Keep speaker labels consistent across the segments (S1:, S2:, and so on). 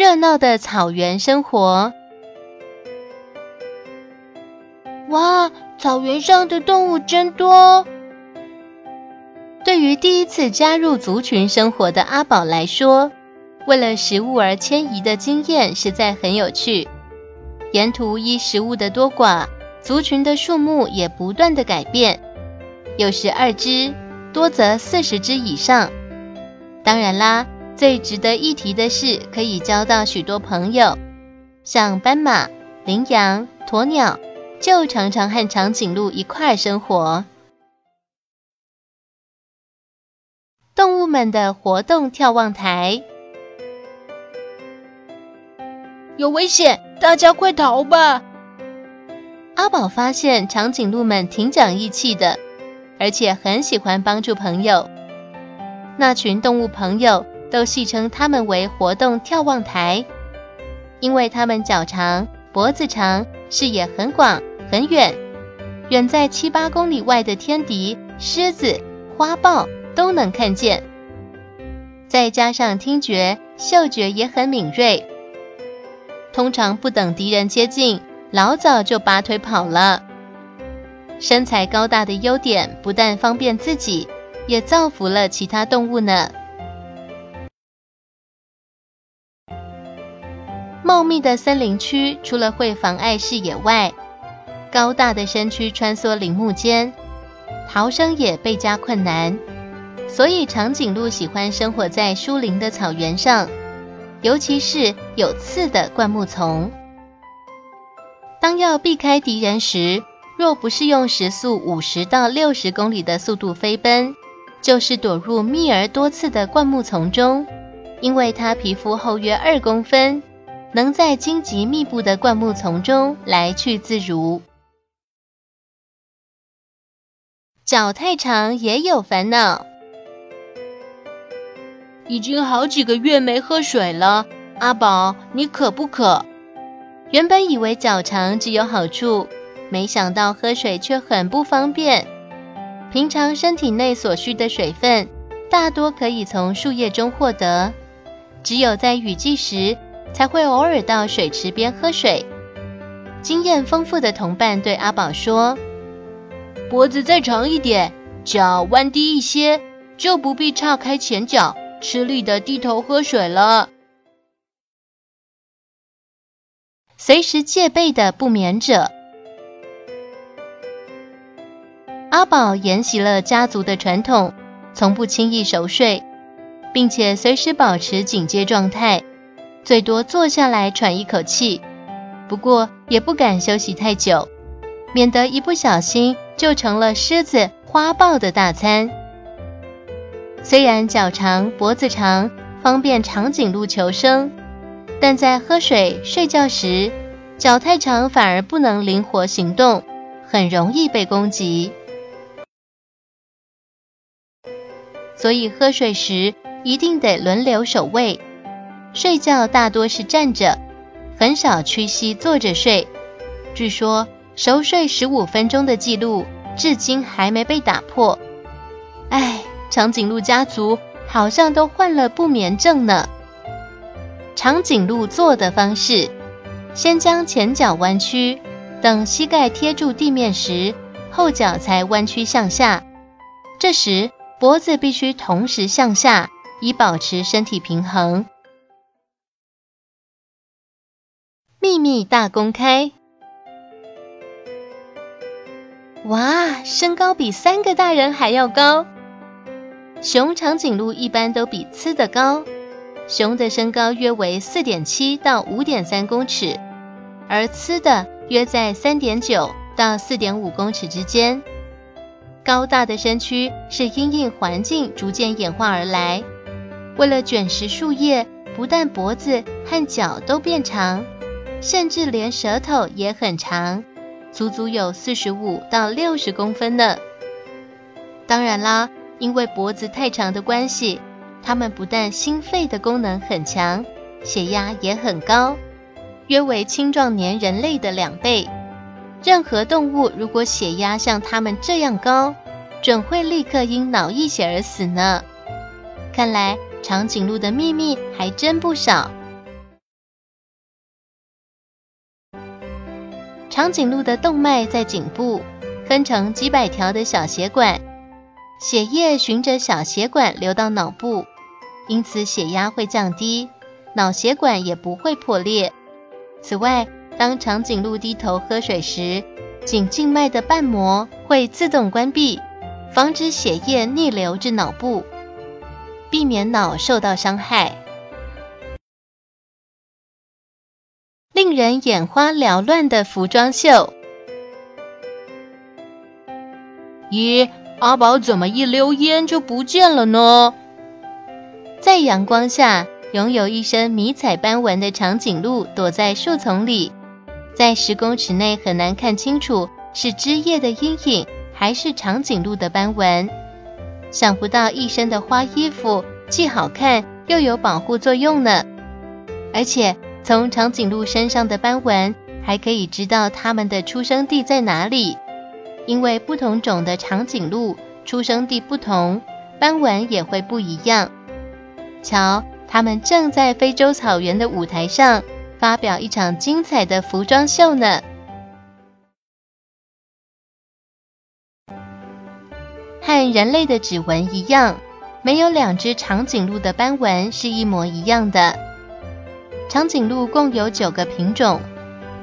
S1: 热闹的草原生活。哇，草原上的动物真多！对于第一次加入族群生活的阿宝来说，为了食物而迁移的经验实在很有趣。沿途依食物的多寡，族群的数目也不断的改变，有时二只，多则四十只以上。当然啦。最值得一提的是，可以交到许多朋友，像斑马、羚羊、鸵鸟，就常常和长颈鹿一块生活。动物们的活动眺望台，
S2: 有危险，大家快逃吧！
S1: 阿宝发现长颈鹿们挺讲义气的，而且很喜欢帮助朋友。那群动物朋友。都戏称它们为活动眺望台，因为它们脚长、脖子长，视野很广很远，远在七八公里外的天敌、狮子、花豹都能看见。再加上听觉、嗅觉也很敏锐，通常不等敌人接近，老早就拔腿跑了。身材高大的优点不但方便自己，也造福了其他动物呢。茂密的森林区，除了会妨碍视野外，高大的身躯穿梭林木间，逃生也倍加困难。所以长颈鹿喜欢生活在疏林的草原上，尤其是有刺的灌木丛。当要避开敌人时，若不是用时速五十到六十公里的速度飞奔，就是躲入密而多刺的灌木丛中，因为它皮肤厚约二公分。能在荆棘密布的灌木丛中来去自如。脚太长也有烦恼，
S2: 已经好几个月没喝水了。阿宝，你渴不渴？
S1: 原本以为脚长只有好处，没想到喝水却很不方便。平常身体内所需的水分，大多可以从树叶中获得，只有在雨季时。才会偶尔到水池边喝水。经验丰富的同伴对阿宝说：“
S2: 脖子再长一点，脚弯低一些，就不必岔开前脚，吃力的低头喝水了。”
S1: 随时戒备的不眠者，阿宝沿袭了家族的传统，从不轻易熟睡，并且随时保持警戒状态。最多坐下来喘一口气，不过也不敢休息太久，免得一不小心就成了狮子、花豹的大餐。虽然脚长脖子长，方便长颈鹿求生，但在喝水、睡觉时，脚太长反而不能灵活行动，很容易被攻击。所以喝水时一定得轮流守卫。睡觉大多是站着，很少屈膝坐着睡。据说熟睡十五分钟的记录至今还没被打破。唉，长颈鹿家族好像都患了不眠症呢。长颈鹿坐的方式：先将前脚弯曲，等膝盖贴住地面时，后脚才弯曲向下。这时脖子必须同时向下，以保持身体平衡。秘密大公开！哇，身高比三个大人还要高。熊、长颈鹿一般都比雌的高，熊的身高约为四点七到五点三公尺，而雌的约在三点九到四点五公尺之间。高大的身躯是因应环境逐渐演化而来。为了卷食树叶，不但脖子和脚都变长，甚至连舌头也很长，足足有四十五到六十公分呢。当然啦，因为脖子太长的关系，它们不但心肺的功能很强，血压也很高，约为青壮年人类的两倍。任何动物如果血压像它们这样高，准会立刻因脑溢血而死呢。看来长颈鹿的秘密还真不少。长颈鹿的动脉在颈部，分成几百条的小血管，血液循着小血管流到脑部，因此血压会降低，脑血管也不会破裂。此外，当长颈鹿低头喝水时，颈静脉的瓣膜会自动关闭，防止血液逆流至脑部，避免脑受到伤害。令人眼花缭乱的服装秀。
S2: 咦，阿宝怎么一溜烟就不见了呢？
S1: 在阳光下，拥有一身迷彩斑纹的长颈鹿躲在树丛里，在十公尺内很难看清楚是枝叶的阴影还是长颈鹿的斑纹。想不到一身的花衣服既好看又有保护作用呢，而且。从长颈鹿身上的斑纹，还可以知道它们的出生地在哪里。因为不同种的长颈鹿出生地不同，斑纹也会不一样。瞧，它们正在非洲草原的舞台上发表一场精彩的服装秀呢。和人类的指纹一样，没有两只长颈鹿的斑纹是一模一样的。长颈鹿共有九个品种，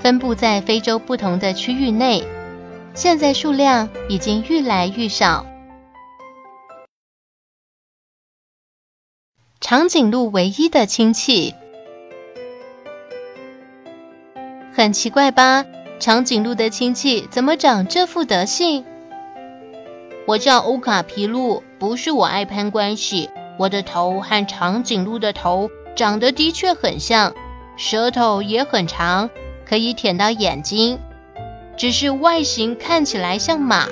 S1: 分布在非洲不同的区域内，现在数量已经愈来愈少。长颈鹿唯一的亲戚，很奇怪吧？长颈鹿的亲戚怎么长这副德性？
S2: 我叫欧卡皮鹿，不是我爱攀关系，我的头和长颈鹿的头。长得的确很像，舌头也很长，可以舔到眼睛。只是外形看起来像马，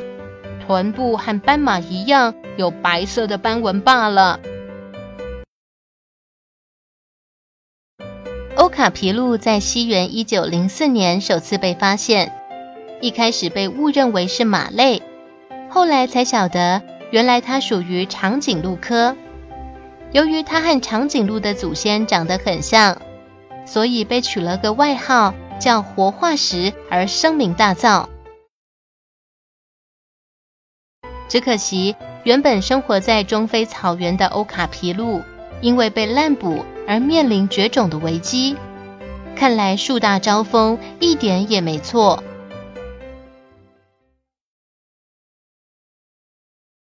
S2: 臀部和斑马一样有白色的斑纹罢了。
S1: 欧卡皮鹿在西元一九零四年首次被发现，一开始被误认为是马类，后来才晓得原来它属于长颈鹿科。由于它和长颈鹿的祖先长得很像，所以被取了个外号叫“活化石”而声名大噪。只可惜，原本生活在中非草原的欧卡皮鹿，因为被滥捕而面临绝种的危机。看来树大招风一点也没错。